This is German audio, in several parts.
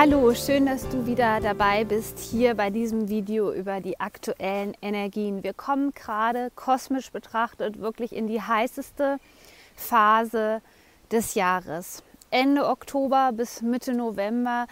Hallo, schön, dass du wieder dabei bist hier bei diesem Video über die aktuellen Energien. Wir kommen gerade kosmisch betrachtet wirklich in die heißeste Phase des Jahres. Ende Oktober bis Mitte November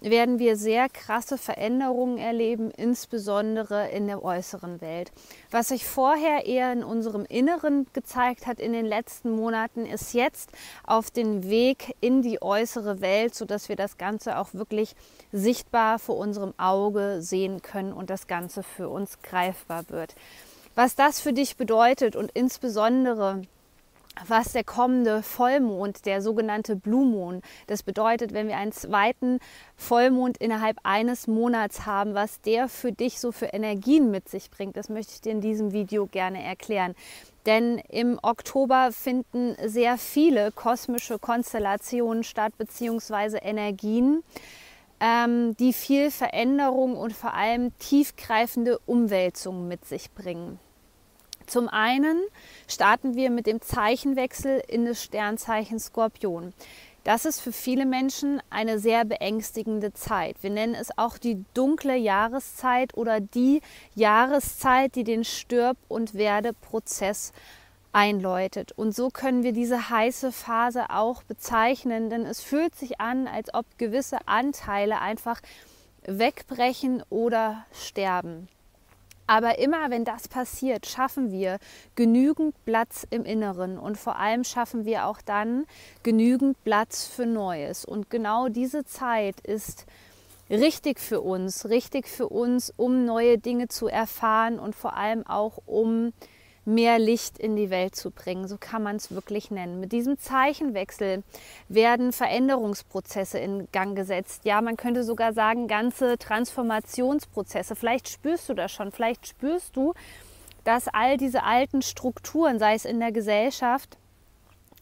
werden wir sehr krasse Veränderungen erleben, insbesondere in der äußeren Welt. Was sich vorher eher in unserem Inneren gezeigt hat in den letzten Monaten, ist jetzt auf den Weg in die äußere Welt, sodass wir das Ganze auch wirklich sichtbar vor unserem Auge sehen können und das Ganze für uns greifbar wird. Was das für dich bedeutet und insbesondere was der kommende Vollmond, der sogenannte Blue Moon, das bedeutet, wenn wir einen zweiten Vollmond innerhalb eines Monats haben, was der für dich so für Energien mit sich bringt, das möchte ich dir in diesem Video gerne erklären. Denn im Oktober finden sehr viele kosmische Konstellationen statt, beziehungsweise Energien, ähm, die viel Veränderung und vor allem tiefgreifende Umwälzungen mit sich bringen. Zum einen starten wir mit dem Zeichenwechsel in das Sternzeichen Skorpion. Das ist für viele Menschen eine sehr beängstigende Zeit. Wir nennen es auch die dunkle Jahreszeit oder die Jahreszeit, die den Stirb- und Werdeprozess einläutet. Und so können wir diese heiße Phase auch bezeichnen, denn es fühlt sich an, als ob gewisse Anteile einfach wegbrechen oder sterben. Aber immer wenn das passiert, schaffen wir genügend Platz im Inneren und vor allem schaffen wir auch dann genügend Platz für Neues. Und genau diese Zeit ist richtig für uns, richtig für uns, um neue Dinge zu erfahren und vor allem auch um mehr Licht in die Welt zu bringen. So kann man es wirklich nennen. Mit diesem Zeichenwechsel werden Veränderungsprozesse in Gang gesetzt. Ja, man könnte sogar sagen, ganze Transformationsprozesse. Vielleicht spürst du das schon. Vielleicht spürst du, dass all diese alten Strukturen, sei es in der Gesellschaft,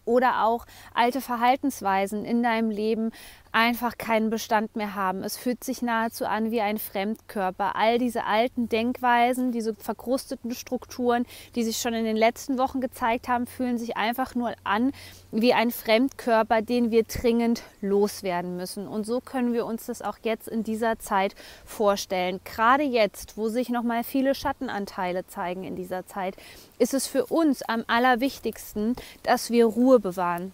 oder auch alte Verhaltensweisen in deinem Leben einfach keinen Bestand mehr haben. Es fühlt sich nahezu an wie ein Fremdkörper. All diese alten Denkweisen, diese verkrusteten Strukturen, die sich schon in den letzten Wochen gezeigt haben, fühlen sich einfach nur an wie ein Fremdkörper, den wir dringend loswerden müssen. Und so können wir uns das auch jetzt in dieser Zeit vorstellen. Gerade jetzt, wo sich noch mal viele Schattenanteile zeigen in dieser Zeit, ist es für uns am allerwichtigsten, dass wir Ruhe bewahren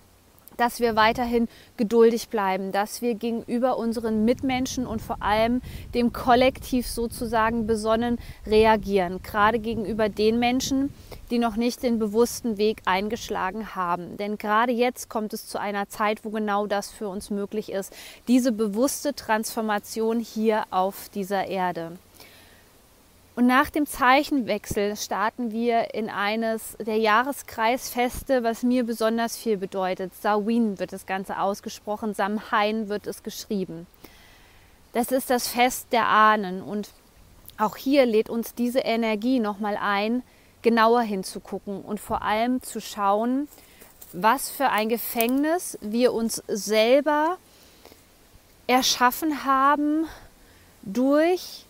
dass wir weiterhin geduldig bleiben, dass wir gegenüber unseren Mitmenschen und vor allem dem Kollektiv sozusagen besonnen reagieren, gerade gegenüber den Menschen, die noch nicht den bewussten Weg eingeschlagen haben. Denn gerade jetzt kommt es zu einer Zeit, wo genau das für uns möglich ist, diese bewusste Transformation hier auf dieser Erde. Und nach dem Zeichenwechsel starten wir in eines der Jahreskreisfeste, was mir besonders viel bedeutet. Samhain wird das Ganze ausgesprochen, Samhain wird es geschrieben. Das ist das Fest der Ahnen und auch hier lädt uns diese Energie nochmal ein, genauer hinzugucken und vor allem zu schauen, was für ein Gefängnis wir uns selber erschaffen haben durch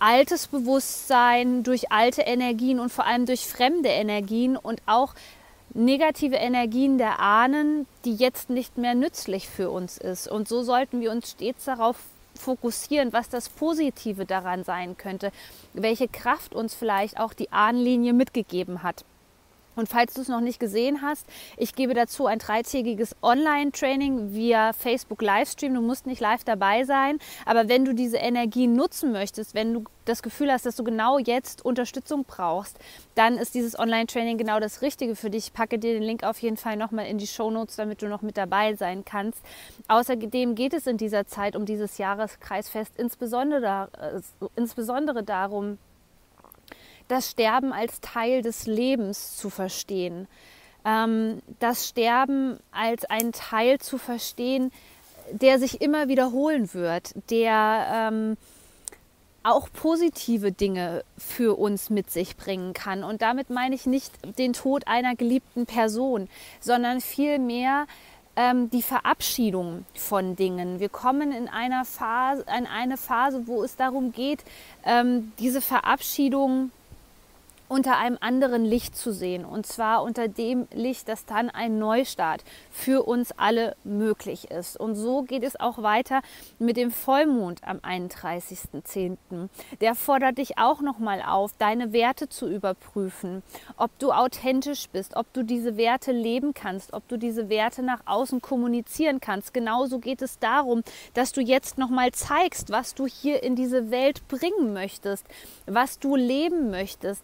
altes Bewusstsein, durch alte Energien und vor allem durch fremde Energien und auch negative Energien der Ahnen, die jetzt nicht mehr nützlich für uns ist. Und so sollten wir uns stets darauf fokussieren, was das Positive daran sein könnte, welche Kraft uns vielleicht auch die Ahnenlinie mitgegeben hat. Und falls du es noch nicht gesehen hast, ich gebe dazu ein dreitägiges Online-Training via Facebook Livestream. Du musst nicht live dabei sein, aber wenn du diese Energie nutzen möchtest, wenn du das Gefühl hast, dass du genau jetzt Unterstützung brauchst, dann ist dieses Online-Training genau das Richtige für dich. Ich packe dir den Link auf jeden Fall nochmal in die Show Notes, damit du noch mit dabei sein kannst. Außerdem geht es in dieser Zeit um dieses Jahreskreisfest insbesondere, äh, insbesondere darum, das Sterben als Teil des Lebens zu verstehen, ähm, das Sterben als ein Teil zu verstehen, der sich immer wiederholen wird, der ähm, auch positive Dinge für uns mit sich bringen kann. Und damit meine ich nicht den Tod einer geliebten Person, sondern vielmehr ähm, die Verabschiedung von Dingen. Wir kommen in, einer Phase, in eine Phase, wo es darum geht, ähm, diese Verabschiedung unter einem anderen Licht zu sehen. Und zwar unter dem Licht, dass dann ein Neustart für uns alle möglich ist. Und so geht es auch weiter mit dem Vollmond am 31.10. Der fordert dich auch nochmal auf, deine Werte zu überprüfen, ob du authentisch bist, ob du diese Werte leben kannst, ob du diese Werte nach außen kommunizieren kannst. Genauso geht es darum, dass du jetzt nochmal zeigst, was du hier in diese Welt bringen möchtest, was du leben möchtest.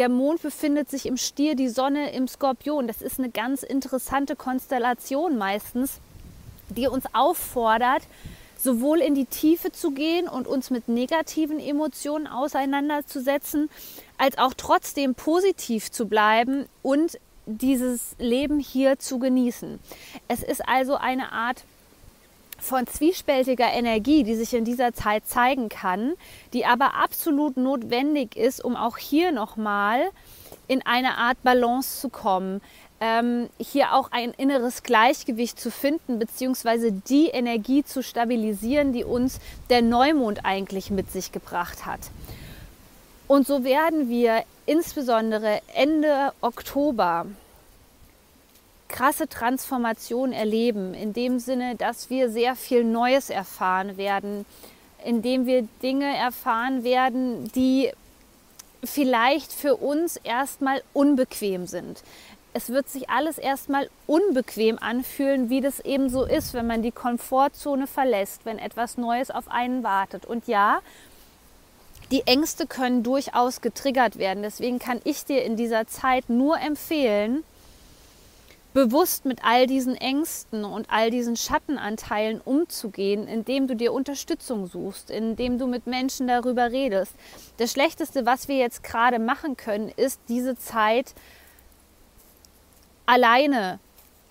Der Mond befindet sich im Stier, die Sonne im Skorpion. Das ist eine ganz interessante Konstellation meistens, die uns auffordert, sowohl in die Tiefe zu gehen und uns mit negativen Emotionen auseinanderzusetzen, als auch trotzdem positiv zu bleiben und dieses Leben hier zu genießen. Es ist also eine Art von zwiespältiger Energie, die sich in dieser Zeit zeigen kann, die aber absolut notwendig ist, um auch hier nochmal in eine Art Balance zu kommen, ähm, hier auch ein inneres Gleichgewicht zu finden, beziehungsweise die Energie zu stabilisieren, die uns der Neumond eigentlich mit sich gebracht hat. Und so werden wir insbesondere Ende Oktober krasse Transformation erleben, in dem Sinne, dass wir sehr viel Neues erfahren werden, indem wir Dinge erfahren werden, die vielleicht für uns erstmal unbequem sind. Es wird sich alles erstmal unbequem anfühlen, wie das eben so ist, wenn man die Komfortzone verlässt, wenn etwas Neues auf einen wartet. Und ja, die Ängste können durchaus getriggert werden. Deswegen kann ich dir in dieser Zeit nur empfehlen, bewusst mit all diesen Ängsten und all diesen Schattenanteilen umzugehen, indem du dir Unterstützung suchst, indem du mit Menschen darüber redest. Das Schlechteste, was wir jetzt gerade machen können, ist diese Zeit alleine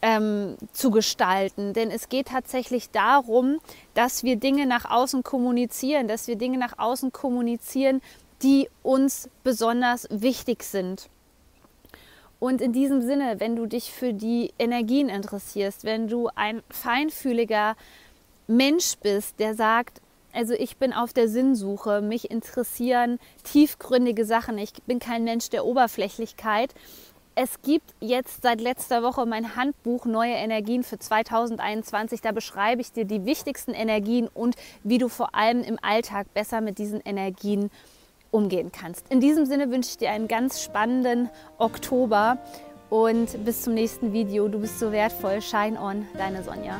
ähm, zu gestalten. Denn es geht tatsächlich darum, dass wir Dinge nach außen kommunizieren, dass wir Dinge nach außen kommunizieren, die uns besonders wichtig sind. Und in diesem Sinne, wenn du dich für die Energien interessierst, wenn du ein feinfühliger Mensch bist, der sagt, also ich bin auf der Sinnsuche, mich interessieren tiefgründige Sachen, ich bin kein Mensch der Oberflächlichkeit. Es gibt jetzt seit letzter Woche mein Handbuch Neue Energien für 2021. Da beschreibe ich dir die wichtigsten Energien und wie du vor allem im Alltag besser mit diesen Energien umgehen kannst. In diesem Sinne wünsche ich dir einen ganz spannenden Oktober und bis zum nächsten Video. Du bist so wertvoll. Shine on, deine Sonja.